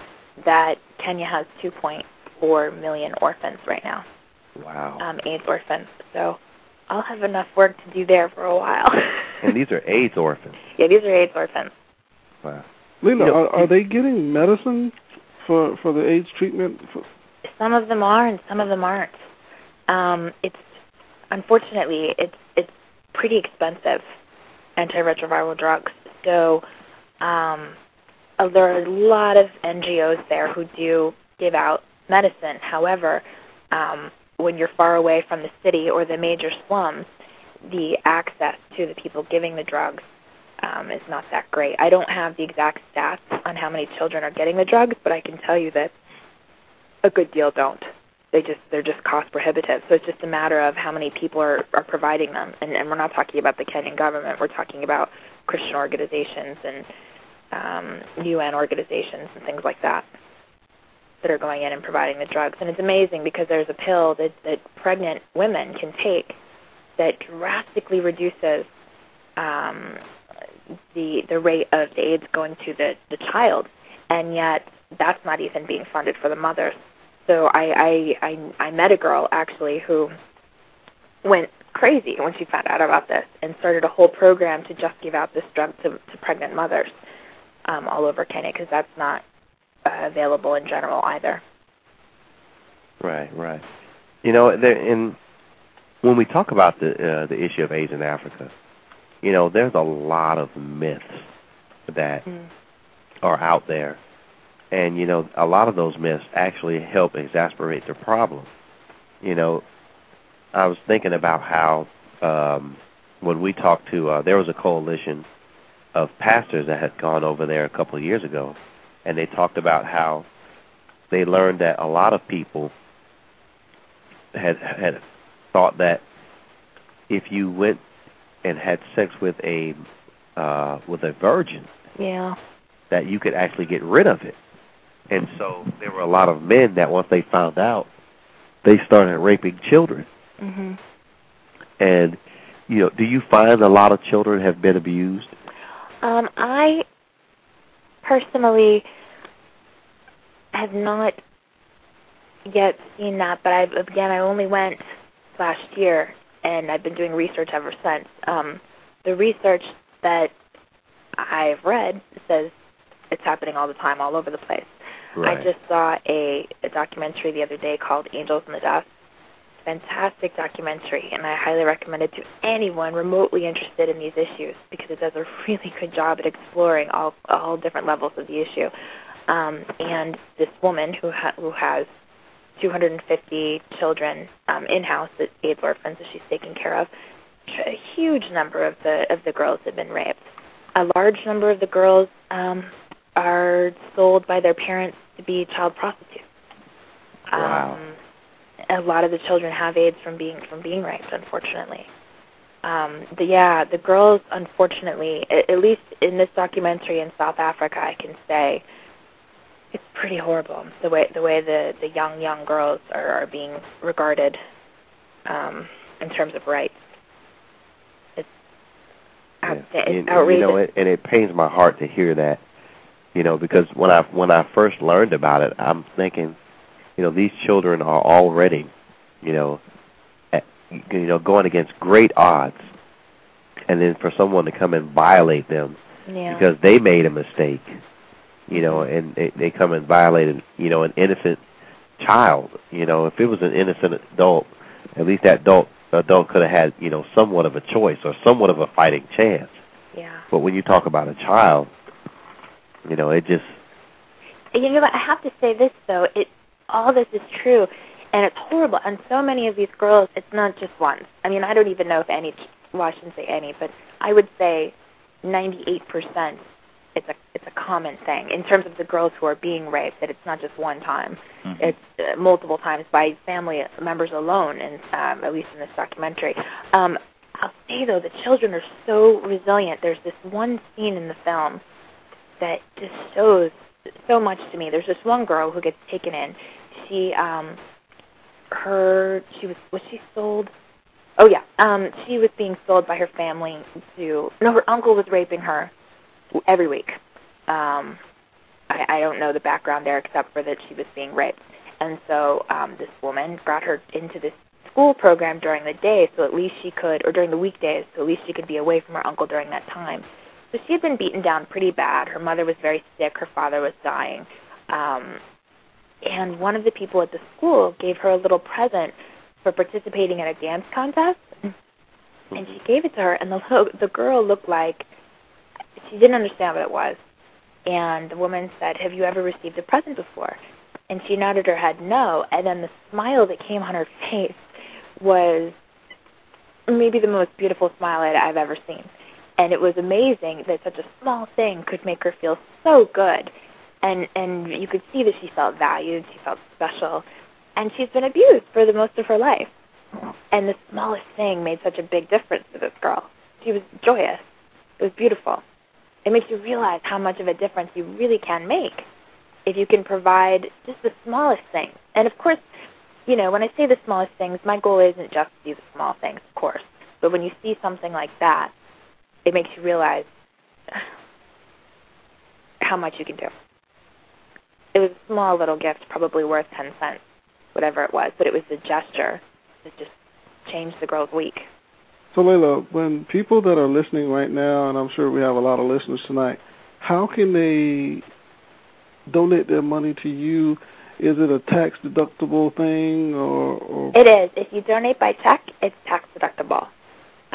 that Kenya has 2.4 million orphans right now, Wow. um, AIDS orphans. So I'll have enough work to do there for a while. and these are AIDS orphans. yeah, these are AIDS orphans. Wow. Lena, You know, are, are they getting medicine for for the AIDS treatment? For, Some of them are, and some of them aren't. Um, it's unfortunately it's it's pretty expensive antiretroviral drugs. So um, uh, there are a lot of NGOs there who do give out medicine. However, um, when you're far away from the city or the major slums, the access to the people giving the drugs um, is not that great. I don't have the exact stats on how many children are getting the drugs, but I can tell you that a good deal don't. They just they're just cost prohibitive. So it's just a matter of how many people are, are providing them. And, and we're not talking about the Kenyan government. We're talking about Christian organizations and um, UN organizations and things like that that are going in and providing the drugs. And it's amazing because there's a pill that, that pregnant women can take that drastically reduces um, the the rate of AIDS going to the, the child, and yet that's not even being funded for the mothers. So I, I I I met a girl actually who went crazy when she found out about this and started a whole program to just give out this drug to, to pregnant mothers um, all over Kenya because that's not uh, available in general either. Right, right. You know, there, in when we talk about the uh, the issue of AIDS in Africa, you know, there's a lot of myths that mm. are out there, and you know, a lot of those myths actually help exasperate the problem. You know, I was thinking about how um, when we talked to, uh, there was a coalition of pastors that had gone over there a couple of years ago, and they talked about how they learned that a lot of people had had thought that if you went and had sex with a uh, with a virgin, yeah, that you could actually get rid of it. And so there were a lot of men that once they found out, they started raping children. Mm-hmm. And you know, do you find a lot of children have been abused? Um, I personally have not yet seen that, but I've again I only went last year, and I've been doing research ever since. Um, the research that I've read says it's happening all the time, all over the place. Right. I just saw a, a documentary the other day called Angels in the Dust. Fantastic documentary, and I highly recommend it to anyone remotely interested in these issues because it does a really good job at exploring all all different levels of the issue. Um, and this woman who ha- who has 250 children um, in-house as AIDS orphans that she's taking care of. A huge number of the of the girls have been raped. A large number of the girls um, are sold by their parents to be child prostitutes. Wow. Um, a lot of the children have AIDS from being from being raped, unfortunately. Um, the, yeah, the girls, unfortunately, at, at least in this documentary in South Africa, I can say it's pretty horrible the way the way the the young young girls are are being regarded um in terms of rights it's, yeah. it's outrageous. you know it, and it pains my heart to hear that you know because when i when i first learned about it i'm thinking you know these children are already you know at, you know going against great odds and then for someone to come and violate them yeah. because they made a mistake you know, and they, they come and violate, you know, an innocent child. You know, if it was an innocent adult, at least that adult adult could have had, you know, somewhat of a choice or somewhat of a fighting chance. Yeah. But when you talk about a child, you know, it just. You know, what I have to say this though. It all this is true, and it's horrible. And so many of these girls, it's not just one. I mean, I don't even know if any. Well, I shouldn't say any, but I would say 98% it's a it's a common thing in terms of the girls who are being raped that it's not just one time mm-hmm. it's uh, multiple times by family members alone and um at least in this documentary um i'll say though the children are so resilient there's this one scene in the film that just shows so much to me there's this one girl who gets taken in she um her she was was she sold oh yeah um she was being sold by her family to no her uncle was raping her every week. Um, I, I don't know the background there except for that she was being raped. And so um, this woman brought her into this school program during the day so at least she could, or during the weekdays, so at least she could be away from her uncle during that time. So she had been beaten down pretty bad. Her mother was very sick. Her father was dying. Um, and one of the people at the school gave her a little present for participating in a dance contest. And she gave it to her, and the the girl looked like she didn't understand what it was. And the woman said, Have you ever received a present before? And she nodded her head no. And then the smile that came on her face was maybe the most beautiful smile I've ever seen. And it was amazing that such a small thing could make her feel so good. And and you could see that she felt valued, she felt special. And she's been abused for the most of her life. And the smallest thing made such a big difference to this girl. She was joyous. It was beautiful it makes you realize how much of a difference you really can make if you can provide just the smallest thing. And of course, you know, when I say the smallest things, my goal isn't just to see the small things, of course. But when you see something like that, it makes you realize how much you can do. It was a small little gift, probably worth 10 cents, whatever it was, but it was the gesture that just changed the girl's week. So, Lela, when people that are listening right now, and I'm sure we have a lot of listeners tonight, how can they donate their money to you is it a tax deductible thing or, or? It is. If you donate by check, it's tax deductible.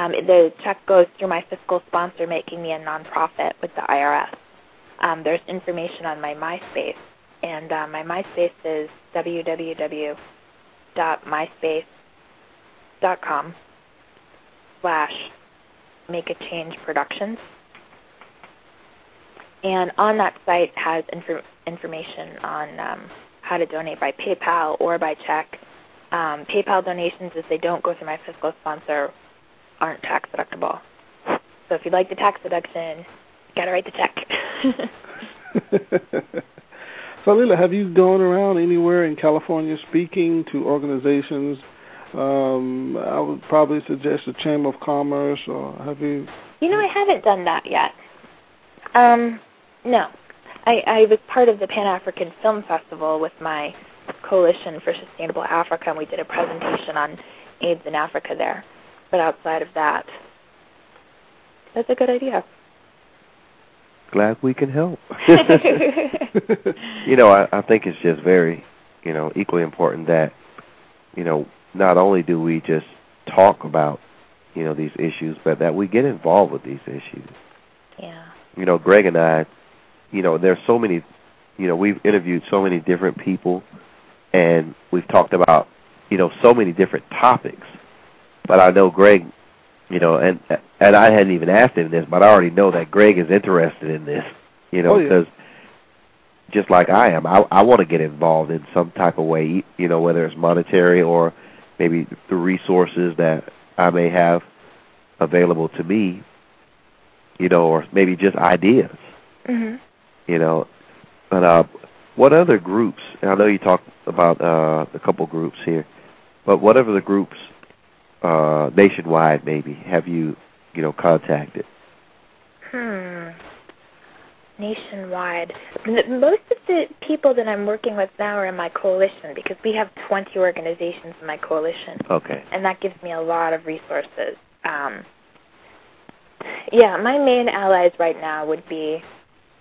Um, the check goes through my fiscal sponsor, making me a nonprofit with the IRS. Um, there's information on my MySpace, and uh, my MySpace is www.myspace.com slash make a change productions. And on that site has inf- information on um, how to donate by PayPal or by check. Um, PayPal donations, if they don't go through my fiscal sponsor, aren't tax deductible. So if you'd like the tax deduction, you got to write the check. so, Lela, have you gone around anywhere in California speaking to organizations? Um, I would probably suggest the Chamber of Commerce, or have you? You know, I haven't done that yet. Um, no, I, I was part of the Pan African Film Festival with my Coalition for Sustainable Africa, and we did a presentation on AIDS in Africa there. But outside of that, that's a good idea. Glad we can help. you know, I, I think it's just very, you know, equally important that, you know, not only do we just talk about, you know, these issues, but that we get involved with these issues. Yeah. You know, Greg and I, you know, there's so many, you know, we've interviewed so many different people, and we've talked about, you know, so many different topics. But I know Greg, you know, and and I hadn't even asked him this, but I already know that Greg is interested in this, you know, oh, yeah. because just like I am, I I want to get involved in some type of way, you know, whether it's monetary or maybe the resources that I may have available to me, you know, or maybe just ideas. Mhm. You know, but uh, what other groups? I know you talked about uh, a couple groups here, but what other the groups uh, nationwide maybe have you, you know, contacted? Hmm. Nationwide. Most of the people that I'm working with now are in my coalition because we have 20 organizations in my coalition. Okay. And that gives me a lot of resources. Um, yeah, my main allies right now would be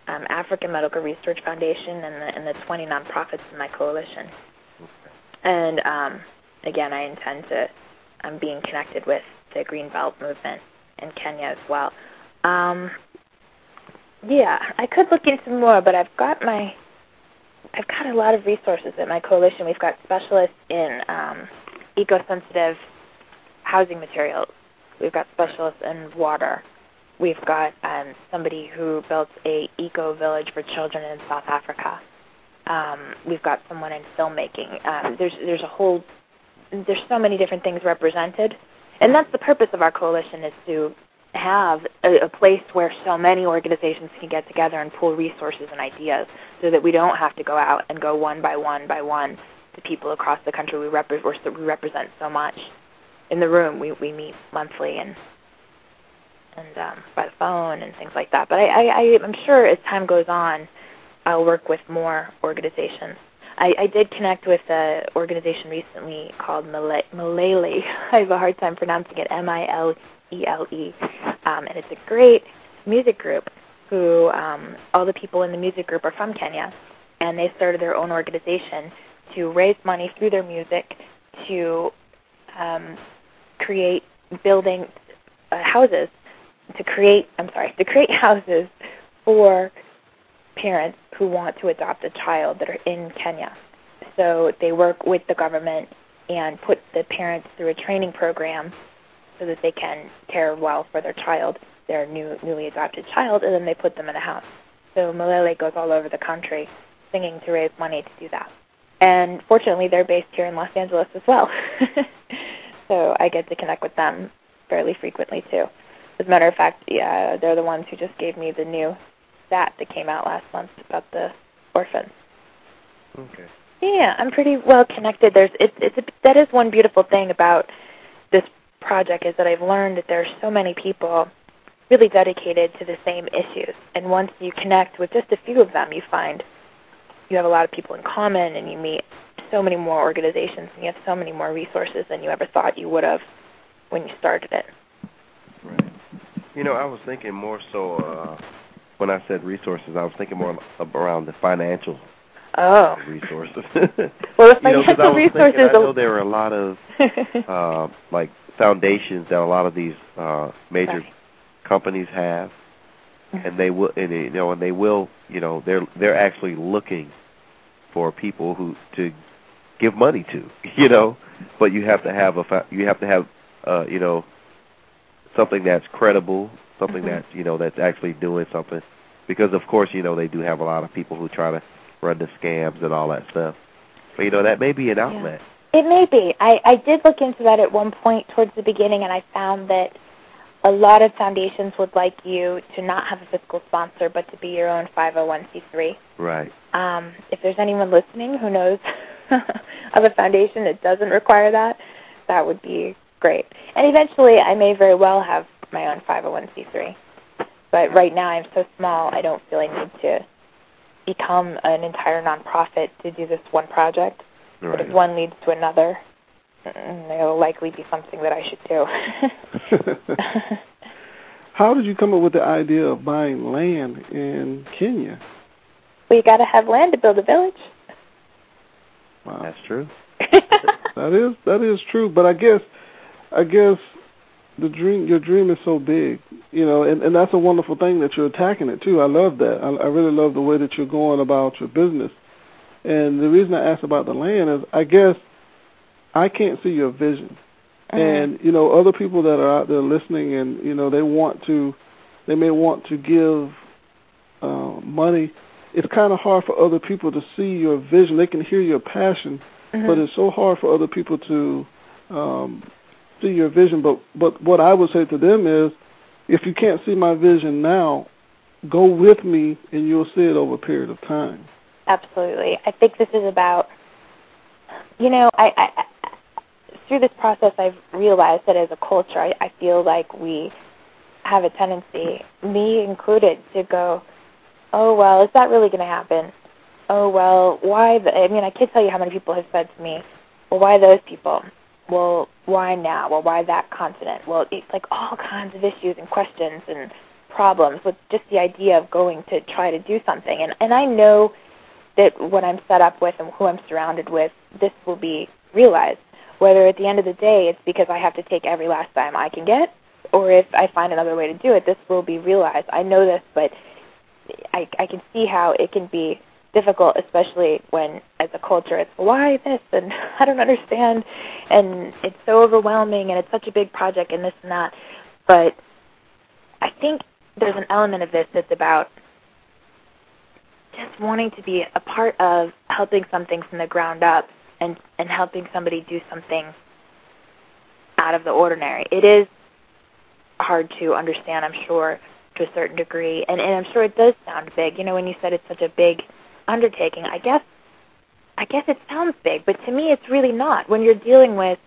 um, African Medical Research Foundation and the, and the 20 nonprofits in my coalition. And um, again, I intend to um, being connected with the Green Belt movement in Kenya as well. Um, yeah, I could look into more, but I've got my I've got a lot of resources at my coalition. We've got specialists in um, eco-sensitive housing materials. We've got specialists in water. We've got um, somebody who built a eco village for children in South Africa. Um, we've got someone in filmmaking. Um, there's there's a whole there's so many different things represented, and that's the purpose of our coalition is to have a, a place where so many organizations can get together and pool resources and ideas, so that we don't have to go out and go one by one by one to people across the country. We, rep- we represent so much. In the room, we we meet monthly and and um, by the phone and things like that. But I, I, I I'm sure as time goes on, I'll work with more organizations. I, I did connect with an organization recently called Milele. I have a hard time pronouncing it. M-I-L-E-L-E, um, and it's a great music group. Who um, all the people in the music group are from Kenya, and they started their own organization to raise money through their music to um, create building uh, houses to create I'm sorry to create houses for parents who want to adopt a child that are in Kenya. So they work with the government and put the parents through a training program so that they can care well for their child, their new newly adopted child, and then they put them in a house. So Milele goes all over the country singing to raise money to do that. And fortunately, they're based here in Los Angeles as well. so I get to connect with them fairly frequently too. As a matter of fact, yeah, they're the ones who just gave me the new stat that came out last month about the orphans. Okay. Yeah, I'm pretty well connected. There's it's it's a, that is one beautiful thing about this project is that I've learned that there are so many people really dedicated to the same issues. And once you connect with just a few of them, you find you have a lot of people in common and you meet so many more organizations and you have so many more resources than you ever thought you would have when you started it. Right. You know, I was thinking more so uh when I said resources, I was thinking more around the financial Oh. Resources. well, if you know, financial resources, thinking, I know there are a lot of uh, like foundations that a lot of these uh, major Sorry. companies have, and they will, and they, you know, and they will, you know, they're they're actually looking for people who to give money to, you know, but you have to have a fa- you have to have, uh, you know, something that's credible, something Mhm. that's you know that's actually doing something, because of course you know they do have a lot of people who try to run the scams and all that stuff. But you know that may be an outlet. It may be. I, I did look into that at one point towards the beginning, and I found that a lot of foundations would like you to not have a fiscal sponsor, but to be your own 501c3. Right. Um, if there's anyone listening who knows of a foundation that doesn't require that, that would be great. And eventually, I may very well have my own 501c3. But right now, I'm so small, I don't feel I need to become an entire nonprofit to do this one project. But if one leads to another, mm, it'll likely be something that I should do. How did you come up with the idea of buying land in Kenya? well, you got to have land to build a village. Wow. That's true. That is that is true, but I guess I guess the dream your dream is so big, you know, and and that's a wonderful thing that you're attacking it too. I love that. I, I really love the way that you're going about your business. And the reason I asked about the land is I guess I can't see your vision. And you know, other people that are out there listening and you know, they want to they may want to give uh money. It's kind of hard for other people to see your vision. They can hear your passion, Mhm. but it's so hard for other people to um, see your vision. But but what I would say to them is, if you can't see my vision now, go with me and you'll see it over a period of time. Absolutely. I think this is about, you know, I, I, through this process, I've realized that as a culture, I, I feel like we have a tendency, me included, to go, oh well, is that really going to happen? Oh well, why? The, I mean, I can't tell you how many people have said to me, well, why those people? Well, why now? Well, why that continent? Well, it's like all kinds of issues and questions and problems with just the idea of going to try to do something. And and I know that what I'm set up with and who I'm surrounded with, this will be realized. Whether at the end of the day it's because I have to take every last dime I can get, or if I find another way to do it, this will be realized. I know this, but I, I can see how it can be difficult, especially when, as a culture, it's why this and I don't understand, and it's so overwhelming, and it's such a big project, and this and that. But I think there's an element of this that's about just wanting to be a part of helping something from the ground up and and helping somebody do something out of the ordinary. It is hard to understand, I'm sure, to a certain degree, and, and I'm sure it does sound big. You know, when you said it's such a big undertaking, I guess I guess it sounds big, but to me it's really not. When you're dealing with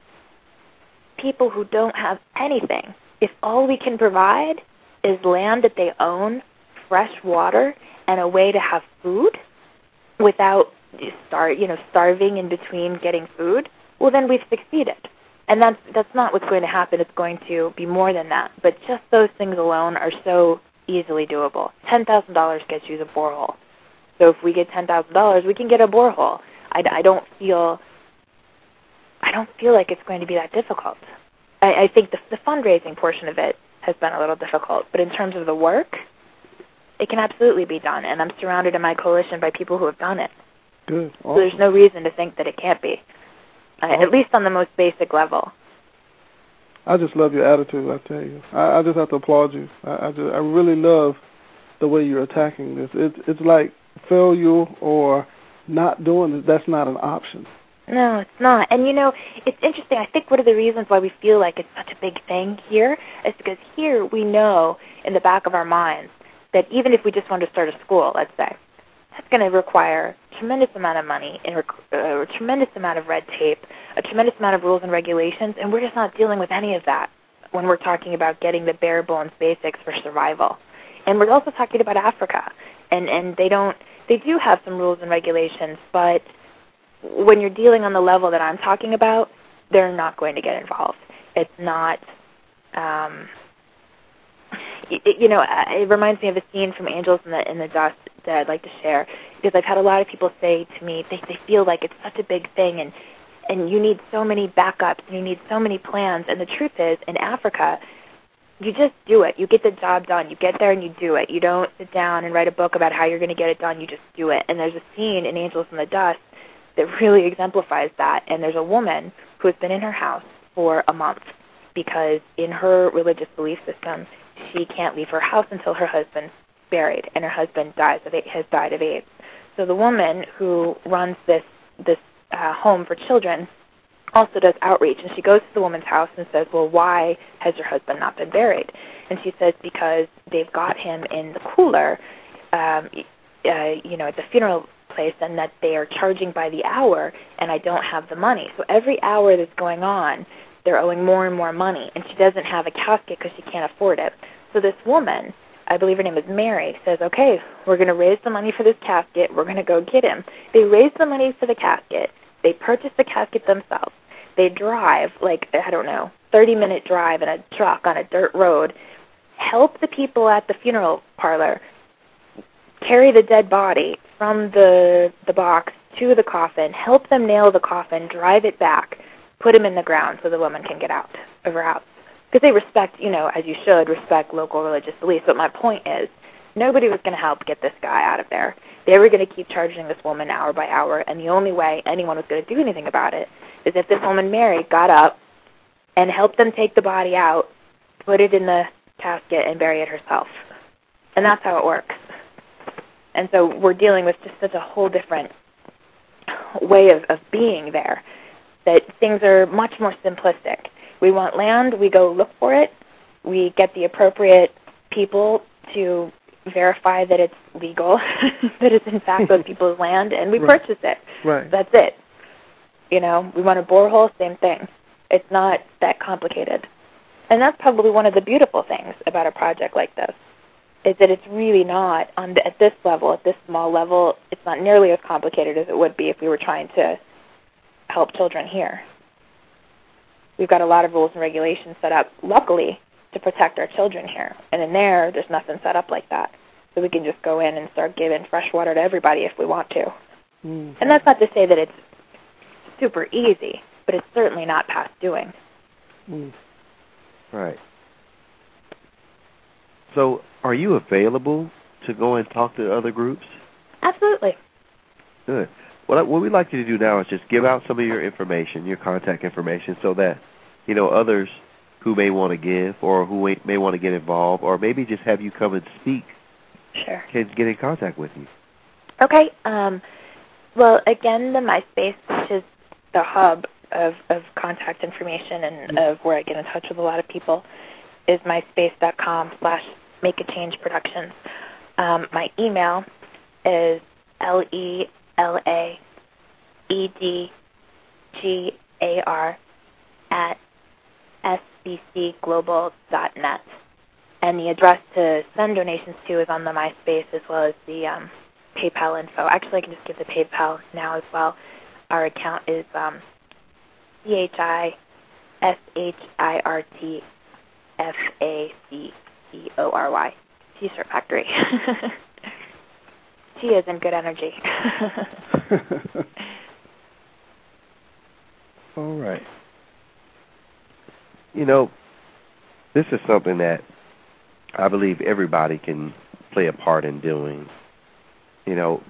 people who don't have anything, if all we can provide is land that they own, fresh water, and a way to have food without start you know starving in between getting food, well then we've succeeded. And that's that's not what's going to happen. It's going to be more than that. But just those things alone are so easily doable. Ten thousand dollars gets you the borehole. So if we get ten thousand dollars, we can get a borehole. I, I don't feel I don't feel like it's going to be that difficult. I, I think the, the fundraising portion of it has been a little difficult, but in terms of the work, it can absolutely be done. And I'm surrounded in my coalition by people who have done it. Good. So there's no reason to think that it can't be, uh, at least on the most basic level. I just love your attitude. I tell you, I, I just have to applaud you. I, I just, I really love the way you're attacking this. It's, it's like failure or not doing it. That's not an option. No, it's not. And you know, it's interesting. I think one of the reasons why we feel like it's such a big thing here is because here we know in the back of our minds that even if we just want to start a school, let's say, that's going to require a tremendous amount of money and uh, a tremendous amount of red tape, a tremendous amount of rules and regulations, and we're just not dealing with any of that when we're talking about getting the bare bones basics for survival. And we're also talking about Africa, and and they don't they do have some rules and regulations, but when you're dealing on the level that I'm talking about, they're not going to get involved. It's not. Um, it, you know, it reminds me of a scene from Angels in the in the Dust. that I'd like to share because I've had a lot of people say to me they they feel like it's such a big thing and and you need so many backups and you need so many plans and the truth is in Africa you just do it. You get the job done. You get there and you do it. You don't sit down and write a book about how you're going to get it done. You just do it. And there's a scene in Angels in the Dust that really exemplifies that. And there's a woman who has been in her house for a month because in her religious belief system, she can't leave her house until her husband's buried and her husband dies of has died of AIDS. So the woman who runs this this uh, home for children also does outreach and she goes to the woman's house and says, "Well, why has your husband not been buried?" And she says because they've got him in the cooler um uh, you know, at the funeral place and that they are charging by the hour and I don't have the money. So every hour that's going on, they're owing more and more money and she doesn't have a casket because she can't afford it. So this woman, I believe her name is Mary, says, "Okay, we're going to raise the money for this casket. We're going to go get him." They raise the money for the casket. They purchase the casket themselves. They drive like I don't know, 30 minute drive in a truck on a dirt road, help the people at the funeral parlor carry the dead body from the the box to the coffin, help them nail the coffin, drive it back, put him in the ground so the woman can get out of her house. Because they respect, you know, as you should respect local religious beliefs. But my point is, nobody was going to help get this guy out of there. They were going to keep charging this woman hour by hour, and the only way anyone was going to do anything about it is if this woman Mary got up and helped them take the body out, put it in the casket, and bury it herself. And that's how it works. And so we're dealing with just such a whole different way of, of being there that things are much more simplistic. We want land, we go look for it, we get the appropriate people to verify that it's legal, that it's in fact those people's land, and we right. purchase it. Right. That's it. You know, we want a borehole, same thing. It's not that complicated. And that's probably one of the beautiful things about a project like this is that it's really not on the, at this level, at this small level, it's not nearly as complicated as it would be if we were trying to help children here. We've got a lot of rules and regulations set up, luckily, to protect our children here. And in there, there's nothing set up like that. So we can just go in and start giving fresh water to everybody if we want to. Mm. And that's not to say that it's super easy, but it's certainly not past doing. Mm. Right. So, are you available to go and talk to other groups? Absolutely. Good. What what we'd like you to do now is just give out some of your information, your contact information, so that you know others who may want to give or who may, may want to get involved, or maybe just have you come and speak. Sure. Can get in contact with you. Okay. Um, well, again, the MySpace, which is the hub of, of contact information and of where I get in touch with a lot of people, is myspace.com slash make a change productions. Um, my email is L E L A E D G A R at sbcglobal.net. And the address to send donations to is on the MySpace as well as the um, PayPal info. Actually, I can just give the PayPal now as well. Our account is um, C H I S H I R T F A C C O R Y. T-shirt factory. she is in good energy. All right. You know, this is something that I believe everybody can play a part in doing. You know,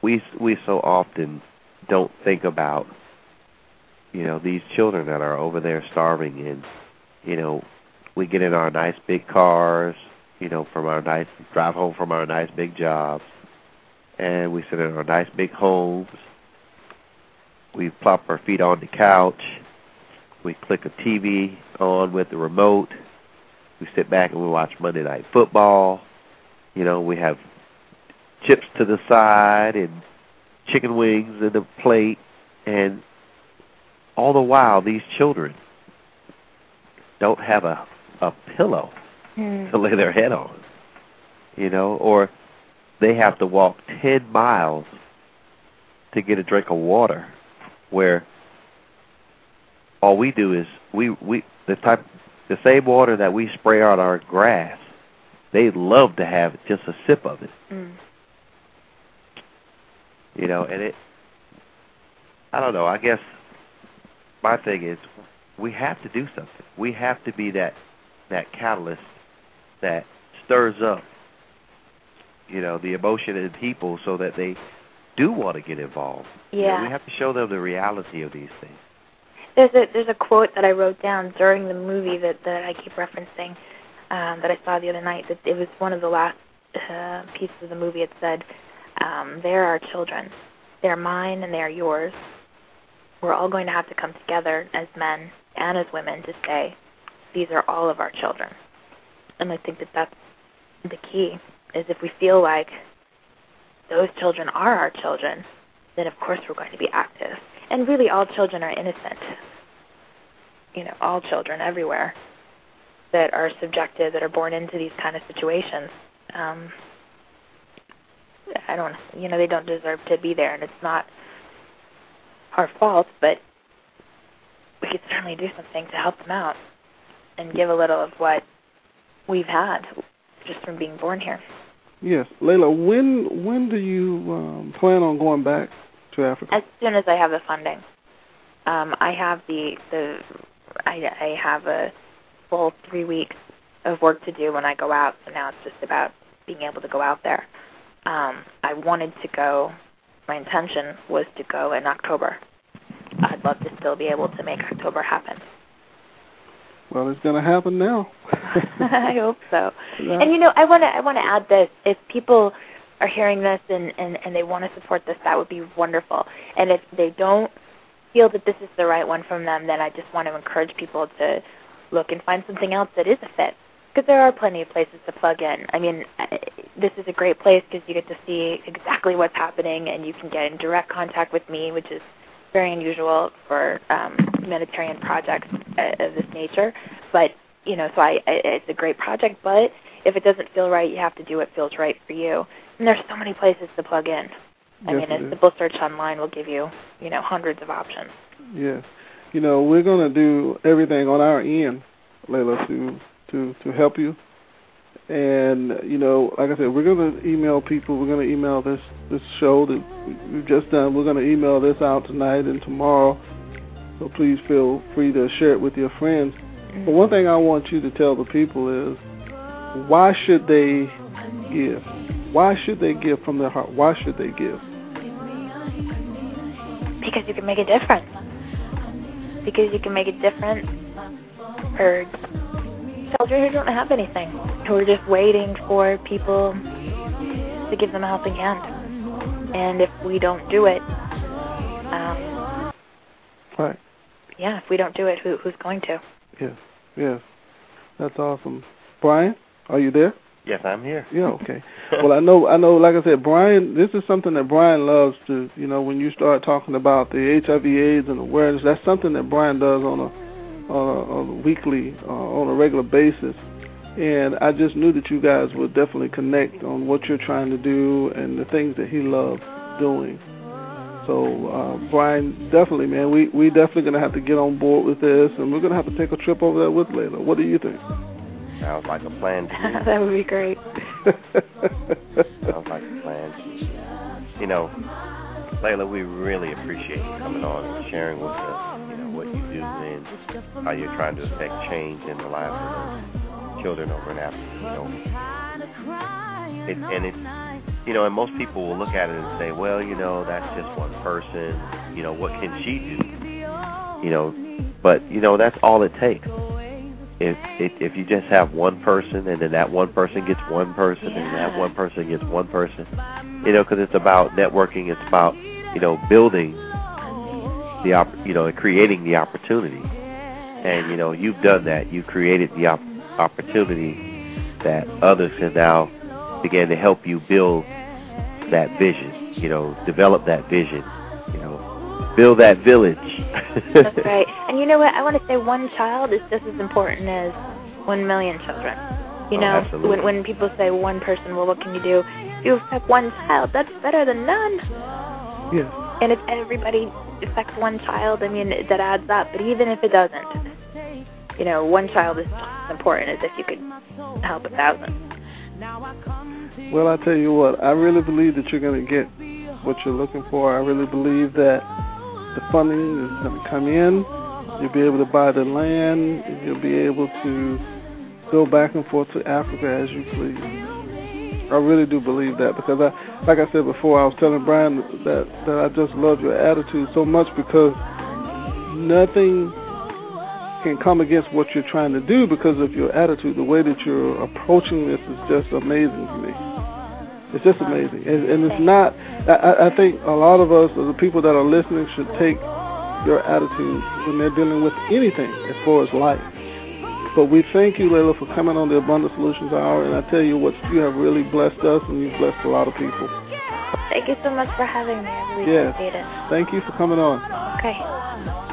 we we so often don't think about you know these children that are over there starving. And you know we get in our nice big cars you know from our nice drive home from our nice big jobs. And we sit in our nice big homes. We plop our feet on the couch. We click a TV on with the remote. We sit back and we watch Monday night football. You know we have chips to the side and chicken wings in a plate and all the while these children don't have a a pillow mm. to lay their head on you know or they have to walk 10 miles to get a drink of water where all we do is we we the type the same water that we spray on our grass they love to have just a sip of it. Mm. You know, and it. I don't know. I guess my thing is we have to do something. We have to be that that catalyst that stirs up, you know, the emotion in people so that they do want to get involved. Yeah. You know, we have to show them the reality of these things. There's a there's a quote that I wrote down during the movie that that I keep referencing um, that I saw the other night. That it was one of the last uh, pieces of the movie. It said, um, "They're our children. They're mine and they are yours. We're all going to have to come together as men and as women to say, these are all of our children." And I think that that's the key. Is if we feel like those children are our children, then of course we're going to be active. And really, all children are innocent. You know, all children everywhere that are subjected, that are born into these kind of situations. Um, I don't, you know, they don't deserve to be there, and it's not our fault, but we could certainly do something to help them out and give a little of what we've had just from being born here. Yes, Lela. When when do you um, plan on going back to Africa? As soon as I have the funding, um, I have the the I, I have a full three weeks of work to do when I go out. So now it's just about being able to go out there. Um, I wanted to go. My intention was to go in October. I'd love to still be able to make October happen. Well, it's going to happen now. I hope so. Yeah. And you know, I want to I want to add this: if people are hearing this and and and they want to support this, that would be wonderful. And if they don't feel that this is the right one from them, then I just want to encourage people to look and find something else that is a fit. Because there are plenty of places to plug in. I mean, I- this is a great place because you get to see exactly what's happening, and you can get in direct contact with me, which is very unusual for um, humanitarian projects uh, of this nature. But you know, so I, I it's a great project. But if it doesn't feel right, you have to do what feels right for you. And there's so many places to plug in. I Yes, mean, a simple search online will give you, you know, hundreds of options. Yes. You know, we're going to do everything on our end, Lela, to to to help you. And you know, like I said, we're to email people. We're to email this this show that we've just done. We're to email this out tonight and tomorrow. So please feel free to share it with your friends. But one thing I want you to tell the people is, why should they give? Why should they give from their heart? Why should they give? Because you can make a difference. Because you can make a difference for children who don't have anything, who are just waiting for people to give them a helping hand. And if we don't do it, um, Right. yeah, if we don't do it, who, who's going to? Yes, yes. That's awesome. Brian, are you there? Yes, I'm here. Yeah, okay. well, I know, I know. Like I said, Brian, this is something that Brian loves to. You know, when you start talking about the HIV/AIDS and awareness, that's something that Brian does on a on a, on a weekly, uh, on a regular basis. And I just knew that you guys would definitely connect on what you're trying to do and the things that he loves doing. So, uh, Brian, definitely, man, we we definitely gonna have to get on board with this, and we're gonna have to take a trip over there with Lela. What do you think? Sounds like a plan that would be great. Sounds like a plan. You know, Lela, we really appreciate you coming on and sharing with us, you know, what you do and how you're trying to affect change in the lives of children over in Africa. You know, it, and it's, you know, and most people will look at it and say, well, you know, that's just one person. You know, what can she do? You know, but you know, that's all it takes if if if you just have one person and then that one person gets one person and that one person gets one person, you know, because it's about networking. It's about you know building the op, you know, creating the opportunity. And you know, you've done that. You created the op- opportunity that others have now began to help you build that vision. You know, develop that vision. You know, build that village. That's right. And you know what? I want to say one child is just as important as one million children. You Oh, know, absolutely. when when people say one person, well, what can you do? If you have one child, that's better than none. Yes. And if everybody affects one child, I mean, that adds up. But even if it doesn't, you know, one child is just as important as if you could help a thousand. Well, I tell you what, I really believe that you're going to get what you're looking for. I really believe that the funding is going to come in. You'll be able to buy the land. You'll be able to go back and forth to Africa as you please. I really do believe that because I, like I said before, I was telling Brian that that I just love your attitude so much because nothing can come against what you're trying to do because of your attitude. The way that you're approaching this is just amazing to me. It's just amazing, and, and it's not. I, I think a lot of us, the people that are listening, should take your attitude when they're dealing with anything as far as life. But we thank you, Lela, for coming on the Abundant Solutions Hour, and I tell you what, you have really blessed us, and you've blessed a lot of people. Thank you so much for having me. I really yes. appreciate it. Thank you for coming on. Okay.